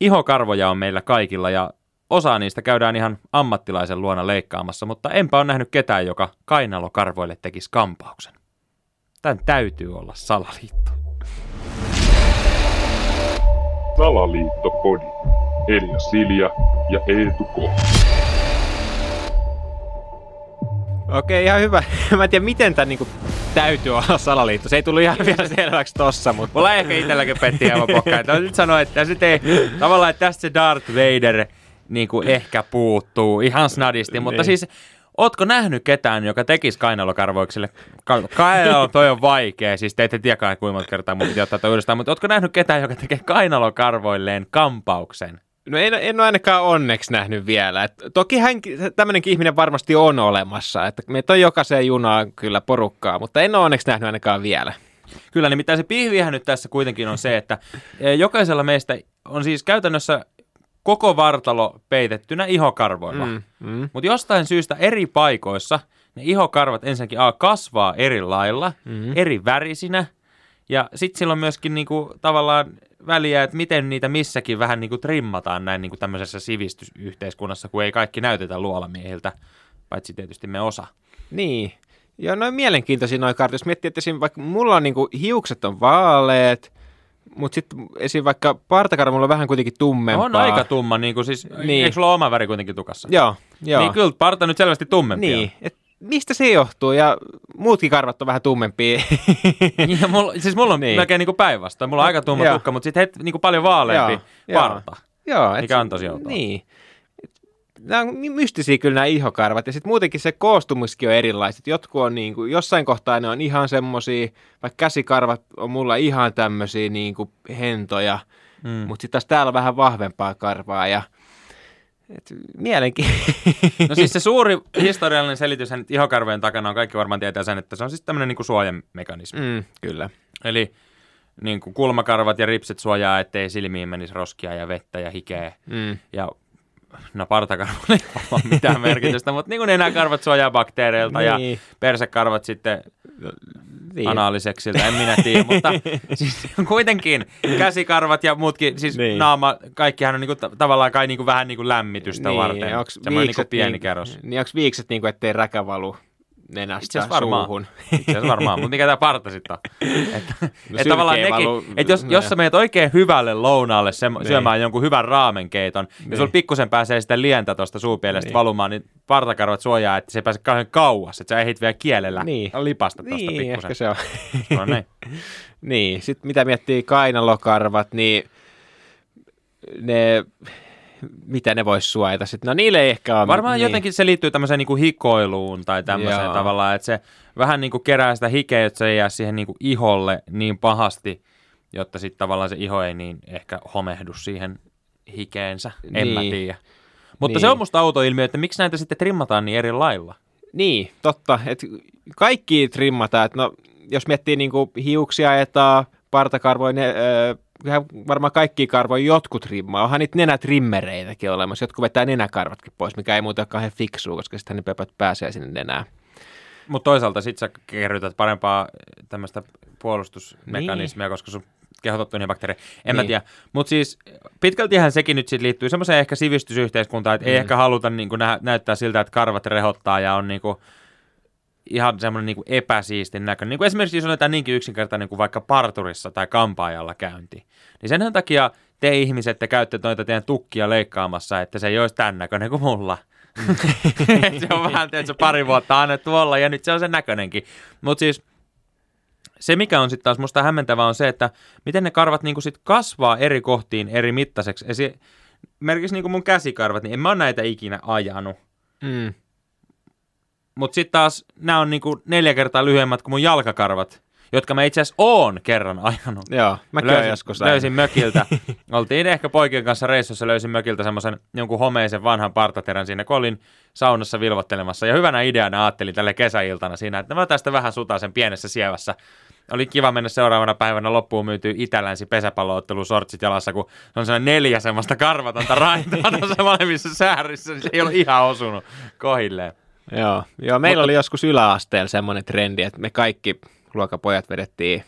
ihokarvoja on meillä kaikilla ja osa niistä käydään ihan ammattilaisen luona leikkaamassa, mutta enpä ole nähnyt ketään, joka kainalokarvoille tekisi kampauksen. Tän täytyy olla salaliitto. Salaliittopodi. Elia Silja ja Eetu K. Okei, ihan hyvä. Mä en tiedä, miten tämä niinku täytyy olla salaliitto. Se ei tullut ihan vielä selväksi tossa, mutta... Mulla ehkä itselläkin petti hieman pokkaa. Nyt sanoa, että se ei, tavallaan, että tästä se Darth Vader niin kuin ehkä puuttuu ihan snadisti, mutta Niin. siis Ootko nähnyt ketään, joka tekisi kainalokarvoiksille? Ka- kainalo, toi on vaikea, siis te ette tiedä kuinka monta kertaa mun piti ottaa uudestaan, mutta ootko nähnyt ketään, joka tekee kainalokarvoilleen kampauksen? No en, en ole ainakaan onneksi nähnyt vielä. Et toki hän, tämmöinenkin ihminen varmasti on olemassa. Että meitä on jokaiseen junaan kyllä porukkaa, mutta en ole onneksi nähnyt ainakaan vielä. Kyllä, nimittäin se pihvihän nyt tässä kuitenkin on se, että eh, jokaisella meistä on siis käytännössä koko vartalo peitettynä ihokarvoilla. Mm. mm. Mutta jostain syystä eri paikoissa ne ihokarvat ensinnäkin A, kasvaa eri lailla, mm. eri värisinä, ja sitten sillä on myöskin niinku, tavallaan väliä, että miten niitä missäkin vähän niinku trimmataan näin niinku tämmöisessä sivistysyhteiskunnassa, kun ei kaikki näytetä luolamiehiltä, paitsi tietysti me osa. Niin. Ja noin mielenkiintoisia noin kartat. Jos miettii, että esim. vaikka mulla on niinku, hiukset on vaaleet, mutta sitten esim. vaikka partakarva mulla on vähän kuitenkin tummempaa. On aika tumma, niin kuin siis, niin. Niin. eikö sulla ole oma väri kuitenkin tukassa? Joo, joo. Niin kyllä, parta nyt selvästi tummempi Niin, et mistä se johtuu? Ja muutkin karvat on vähän tummempia. on. Ja mulla, siis mulla on niin. Niin. melkein niin päinvastoin. Mulla on aika tumma Joo. tukka, mutta sitten niin kuin paljon vaaleampi Joo, joo. parta. Joo, et, Mikä on tosi outoa. Niin. Nämä on my- mystisiä kyllä nämä ihokarvat. Ja sitten muutenkin se koostumuskin on erilaiset. Jotkut on niin kuin, jossain kohtaa ne on ihan semmosia, vaikka käsikarvat on mulla ihan tämmöisiä niin kuin hentoja. Mm. Mutta sitten taas täällä on vähän vahvempaa karvaa. Ja, et, mielenki... No siis se suuri historiallinen selitys ihokarvojen takana on kaikki varmaan tietää sen, että se on siis tämmöinen niin suojamekanismi. Mm, kyllä. Eli niin kuin kulmakarvat ja ripset suojaa, ettei silmiin menisi roskia ja vettä ja hikeä. Mm. Ja no partakarvoilla ei varmaan mitään merkitystä, mutta niin kuin nenäkarvat suojaa bakteereilta ja Niin. persekarvat sitten Niin. anaaliseksiltä, en minä tiedä, mutta siis kuitenkin käsikarvat ja muutkin, siis niin. Naama, kaikkihan on niinku ta- tavallaan kai niinku vähän niinku lämmitystä Niin, varten. onks Semmoinen niinku pieni niin- kerros. Niin onko viikset niin kuin, ettei räkä valu nenästä suuhun? Itse asiassa varmaan, mutta mikä tämä parta sitten on? Että No et tavallaan nekin, valu- että jos, jos sä meet oikein hyvälle lounaalle se, Niin. syömään jonkun hyvän raamenkeiton, ja Niin. sulla pikkusen pääsee sitä lientä tuosta suupielestä Niin. valumaan, niin partakarvat suojaa, että se ei pääse kauhean kauas, että sä ehdit vielä kielellä Niin. lipasta tuosta Niin, pikkusen. ehkä se on. No niin. niin, sitten mitä miettii kainalokarvat, niin ne, mitä ne vois suojata sitten? No niille ei ehkä ole. Varmaan niin. jotenkin se liittyy tämmöiseen niinku hikoiluun tai tämmöiseen Joo. tavallaan, että se vähän niinku kerää sitä hikeä, että se ei jää siihen niinku iholle niin pahasti, jotta sitten tavallaan se iho ei niin ehkä homehdu siihen hikeensä. En mä Niin. tiedä. Mutta Niin. se on musta outo ilmiö, että miksi näitä sitten trimmataan niin eri lailla? Niin, totta. Et kaikki trimmataan. Et no, jos miettii niinku hiuksia etaa, partakarvoja, ne, öö, varmaan kaikki karvoja jotkut trimmaa. Onhan niitä nenätrimmereitäkin olemassa. Jotkut vetää nenäkarvatkin pois, mikä ei ole kauhean fiksua, koska sitten ne pöpöt pääsee sinne nenään. Mutta toisaalta sit sä kerrytät parempaa tämmöistä puolustusmekanismia, koska sun kehotottu niihin bakteereihin. En mä Niin. tiedä. Mutta siis pitkältihän sekin nyt sit liittyy semmoiseen ehkä sivistysyhteiskuntaan, että mm. ei ehkä haluta niinku nä- näyttää siltä, että karvat rehottaa ja on niinku ihan semmoinen niinku epäsiistin näköinen. Niinku esimerkiksi jos on jotain niinkin yksinkertainen kuin vaikka parturissa tai kampaajalla käynti, niin sen takia te ihmiset, te käytte noita teidän tukkia leikkaamassa, että se ei olisi tämän näköinen kuin mulla. se on vähän, että pari vuotta annettu olla ja nyt se on sen näköinenkin. Mutta siis se, mikä on sitten taas musta hämmentävää on se, että miten ne karvat niinku sit kasvaa eri kohtiin eri mittaiseksi. Esimerkiksi niinku mun käsikarvat, niin en mä ole näitä ikinä ajanut. Mm. Mutta sitten taas nämä on niinku neljä kertaa lyhyemmät kuin mun jalkakarvat, jotka mä itse asiassa oon kerran ajanut. Joo, mäkin olen joskus ajanut. löysin mökiltä. Oltiin ehkä poikien kanssa reissussa, löysin mökiltä semmoisen jonkun homeisen vanhan partaterän siinä, kun olin saunassa vilvottelemassa. Ja hyvänä ideana ajattelin tälle kesäiltana siinä, että mä tästä vähän sen pienessä sievässä. Oli kiva mennä seuraavana päivänä loppuun myytyy itälänsi pesäpalloottelu sortsit jalassa, kun se on sellainen neljä semmoista karvatonta raitaa tuossa molemmissa säärissä, niin se ei ollut ihan osunut kohilleen. Joo, joo meillä Mutta- oli joskus yläasteella semmoinen trendi, että me kaikki luokapojat vedettiin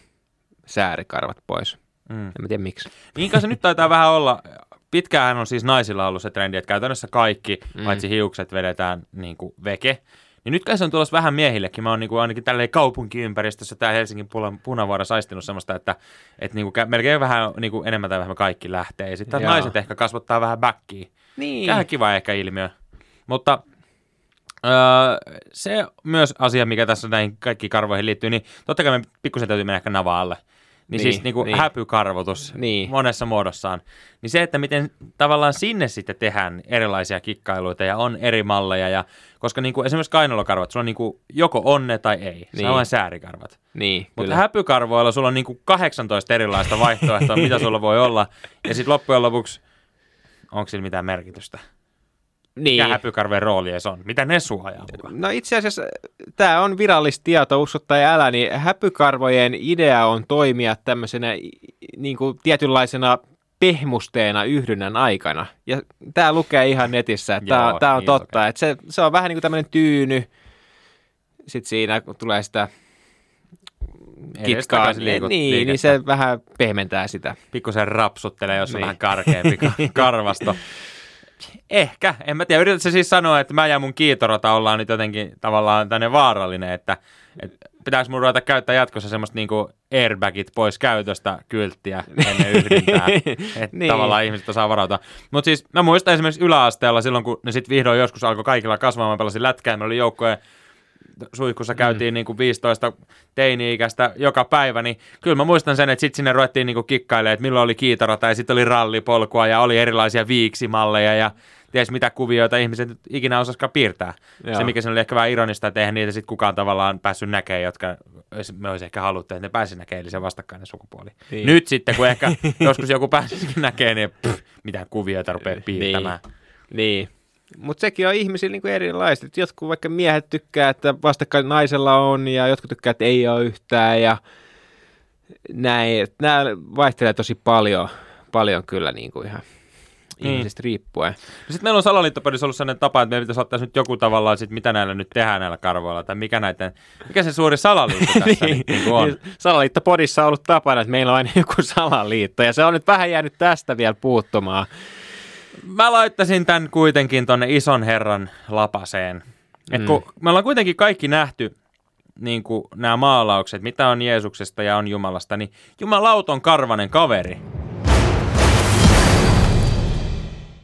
säärikarvat pois. Mm. En mä tiedä miksi. Niin kanssa nyt taitaa vähän olla pitkään on siis naisilla ollut se trendi, että käytännössä kaikki, mm. paitsi hiukset, vedetään niin kuin veke. Niin nyt kai se on tulossa vähän miehillekin. Mä oon niin kuin ainakin tälleen kaupunkiympäristössä tää Helsingin punavuorossa aistinut semmoista, että, että niin kuin melkein vähän niin kuin enemmän tai vähemmän kaikki lähtee. Ja sitten naiset ehkä kasvattaa vähän backia. Niin. Vähän kiva ehkä ilmiö. Mutta öö, se myös asia, mikä tässä näihin kaikkiin karvoihin liittyy, niin totta kai me pikkusen täytyy mennä ehkä navaalle. Niin, niin siis niin kuin niin. häpykarvotus niin. monessa muodossaan. Niin se, että miten tavallaan sinne sitten tehdään erilaisia kikkailuita ja on eri malleja. Ja, koska niin kuin esimerkiksi kainalokarvat, sulla on niin kuin joko onne tai ei. Niin. Se on säärikarvat. Niin, Mutta häpykarvoilla sulla on niin kuin 18 erilaista vaihtoehtoa, mitä sulla voi olla. Ja sitten loppujen lopuksi, onko sillä mitään merkitystä? Niin. Mikä häpykarven rooli se on? Mitä ne suojaa? No itse asiassa tämä on virallista tietoa, usko tai älä, niin häpykarvojen idea on toimia tämmöisenä niin kuin tietynlaisena pehmusteena yhdynnän aikana. Ja tämä lukee ihan netissä, että tämä, tämä on niin totta. Että se, se on vähän niin kuin tämmöinen tyyny. Sitten siinä kun tulee sitä kitkaa, niin, niin, niin se vähän pehmentää sitä. Pikkusen rapsuttelee, jos niin. on vähän karkeampi karvasto. Ehkä, en mä tiedä. Yrität se siis sanoa, että mä ja mun kiitorata ollaan nyt jotenkin tavallaan tänne vaarallinen, että, että pitääkö mun ruveta käyttää jatkossa semmoista niinku airbagit pois käytöstä kylttiä ennen yhdintää, että niin. tavallaan ihmiset saa varautua. Mutta siis mä muistan esimerkiksi yläasteella silloin, kun ne sitten vihdoin joskus alkoi kaikilla kasvamaan, pelasin lätkää, meillä oli joukkoja suihkussa käytiin mm. niin kuin 15 teini-ikäistä joka päivä, niin kyllä mä muistan sen, että sitten sinne ruvettiin niin kuin kikkailemaan, että milloin oli kiitorata ja sitten oli rallipolkua ja oli erilaisia viiksimalleja ja ties mitä kuvioita ihmiset ikinä osaskaan piirtää. Joo. Se, mikä se oli ehkä vähän ironista, että eihän niitä sitten kukaan tavallaan päässyt näkemään, jotka me olisi ehkä haluttu, että ne pääsi näkemään, eli se vastakkainen sukupuoli. Niin. Nyt sitten, kun ehkä joskus joku pääsisikin näkemään, niin pff, mitä kuvioita rupeaa niin. piirtämään. Niin. niin. Mutta sekin on ihmisillä niinku erilaista. Et jotkut vaikka miehet tykkää, että vastakkain naisella on ja jotkut tykkää, että ei ole yhtään ja näin. Nämä vaihtelee tosi paljon, paljon kyllä niinku ihan mm. ihmisistä riippuen. No sitten meillä on salaliittopöydässä ollut sellainen tapa, että meidän pitäisi ottaa nyt joku tavallaan, sit, mitä näillä nyt tehdään näillä karvoilla, tai mikä, näiden, mikä se suuri salaliitto tässä niin, niin on. Salaliittopodissa on ollut tapana, että meillä on aina joku salaliitto, ja se on nyt vähän jäänyt tästä vielä puuttumaan mä laittaisin tämän kuitenkin tonne ison herran lapaseen. Et kun mm. me ollaan kuitenkin kaikki nähty niin kuin nämä maalaukset, mitä on Jeesuksesta ja on Jumalasta, niin jumalauton karvanen kaveri.